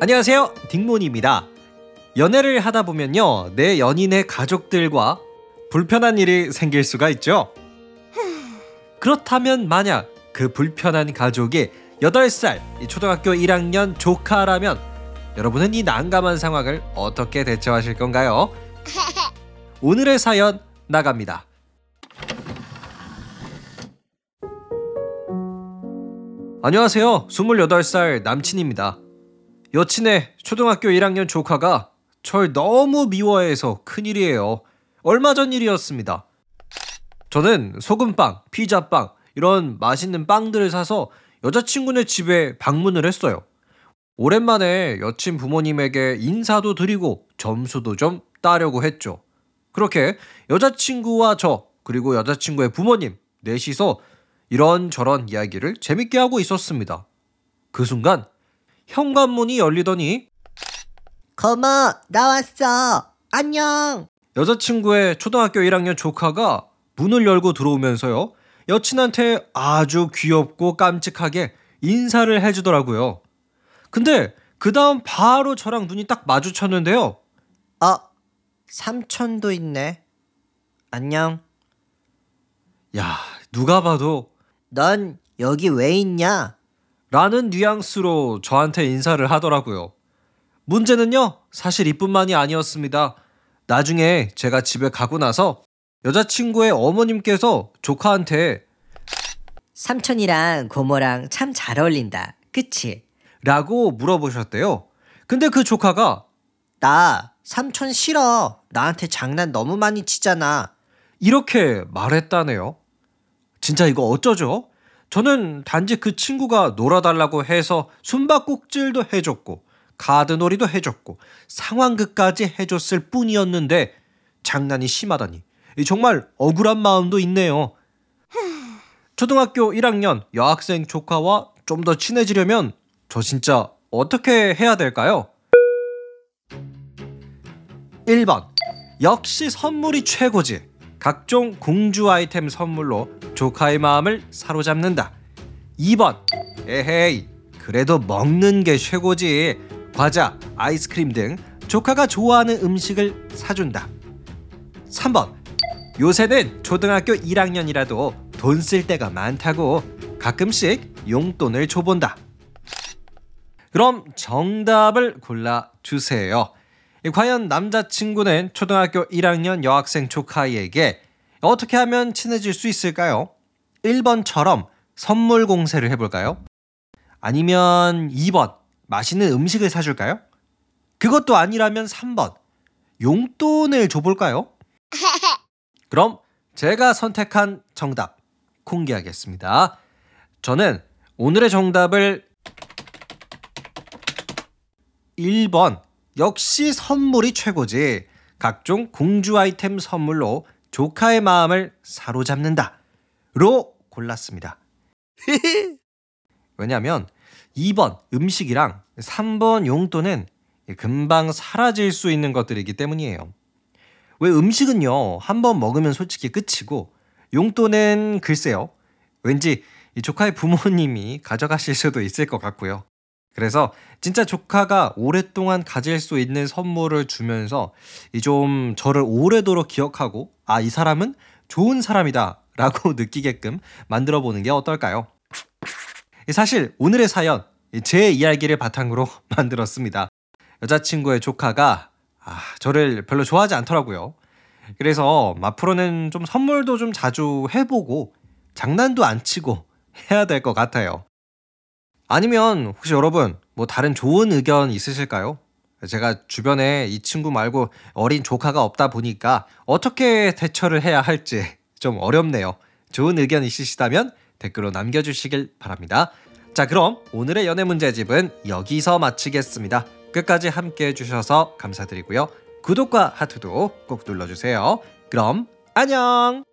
안녕하세요. 딩몬입니다. 연애를 하다 보면요. 내 연인의 가족들과 불편한 일이 생길 수가 있죠. 그렇다면 만약 그 불편한 가족이 8살 초등학교 1학년 조카라면 여러분은 이 난감한 상황을 어떻게 대처하실 건가요? 오늘의 사연 나갑니다. 안녕하세요. 28살 남친입니다. 여친의 초등학교 1학년 조카가 절 너무 미워해서 큰일이에요. 얼마 전 일이었습니다. 저는 소금빵, 피자빵, 이런 맛있는 빵들을 사서 여자친구네 집에 방문을 했어요. 오랜만에 여친 부모님에게 인사도 드리고 점수도 좀 따려고 했죠. 그렇게 여자친구와 저, 그리고 여자친구의 부모님, 넷이서 이런저런 이야기를 재밌게 하고 있었습니다. 그 순간 현관문이 열리더니 거모 나왔어 안녕 여자친구의 초등학교 1학년 조카가 문을 열고 들어오면서요. 여친한테 아주 귀엽고 깜찍하게 인사를 해주더라고요. 근데 그 다음 바로 저랑 눈이 딱 마주쳤는데요. 어 삼촌도 있네 안녕 야, 누가 봐도 넌 여기 왜 있냐 라는 뉘앙스로 저한테 인사를 하더라고요. 문제는요, 사실 이뿐만이 아니었습니다. 나중에 제가 집에 가고 나서 여자친구의 어머님께서 조카한테 삼촌이랑 고모랑 참 잘 어울린다 그치 라고 물어보셨대요. 근데 그 조카가 나 삼촌 싫어 나한테 장난 너무 많이 치잖아 이렇게 말했다네요. 진짜 이거 어쩌죠? 저는 단지 그 친구가 놀아달라고 해서 숨바꼭질도 해줬고 가드놀이도 해줬고 상황극까지 해줬을 뿐이었는데 장난이 심하다니 정말 억울한 마음도 있네요. 초등학교 1학년 여학생 조카와 좀 더 친해지려면 저 진짜 어떻게 해야 될까요? 1번 역시 선물이 최고지. 각종 공주 아이템 선물로 조카의 마음을 사로잡는다. 2번 에헤이 그래도 먹는 게 최고지. 과자, 아이스크림 등 조카가 좋아하는 음식을 사준다. 3번 요새는 초등학교 1학년이라도 돈 쓸 때가 많다고 가끔씩 용돈을 줘본다. 그럼 정답을 골라 주세요. 과연 남자친구는 초등학교 1학년 여학생 조카에게 어떻게 하면 친해질 수 있을까요? 1번처럼 선물 공세를 해볼까요? 아니면 2번 맛있는 음식을 사줄까요? 그것도 아니라면 3번 용돈을 줘볼까요? 그럼 제가 선택한 정답 공개하겠습니다. 저는 오늘의 정답을 1번 역시 선물이 최고지. 각종 공주 아이템 선물로 조카의 마음을 사로잡는다. 로 골랐습니다. 왜냐면 2번 음식이랑 3번 용돈은 금방 사라질 수 있는 것들이기 때문이에요. 왜 음식은요, 한 번 먹으면 솔직히 끝이고, 용돈은 글쎄요, 왠지 조카의 부모님이 가져가실 수도 있을 것 같고요. 그래서 진짜 조카가 오랫동안 가질 수 있는 선물을 주면서 좀 저를 오래도록 기억하고 아, 이 사람은 좋은 사람이다 라고 느끼게끔 만들어 보는 게 어떨까요? 사실 오늘의 사연 제 이야기를 바탕으로 만들었습니다. 여자친구의 조카가 아, 저를 별로 좋아하지 않더라고요. 그래서 앞으로는 좀 선물도 좀 자주 해보고 장난도 안 치고 해야 될 것 같아요. 아니면 혹시 여러분 뭐 다른 좋은 의견 있으실까요? 제가 주변에 이 친구 말고 어린 조카가 없다 보니까 어떻게 대처를 해야 할지 좀 어렵네요. 좋은 의견 있으시다면 댓글로 남겨주시길 바랍니다. 자, 그럼 오늘의 연애 문제집은 여기서 마치겠습니다. 끝까지 함께 해주셔서 감사드리고요. 구독과 하트도 꼭 눌러주세요. 그럼 안녕!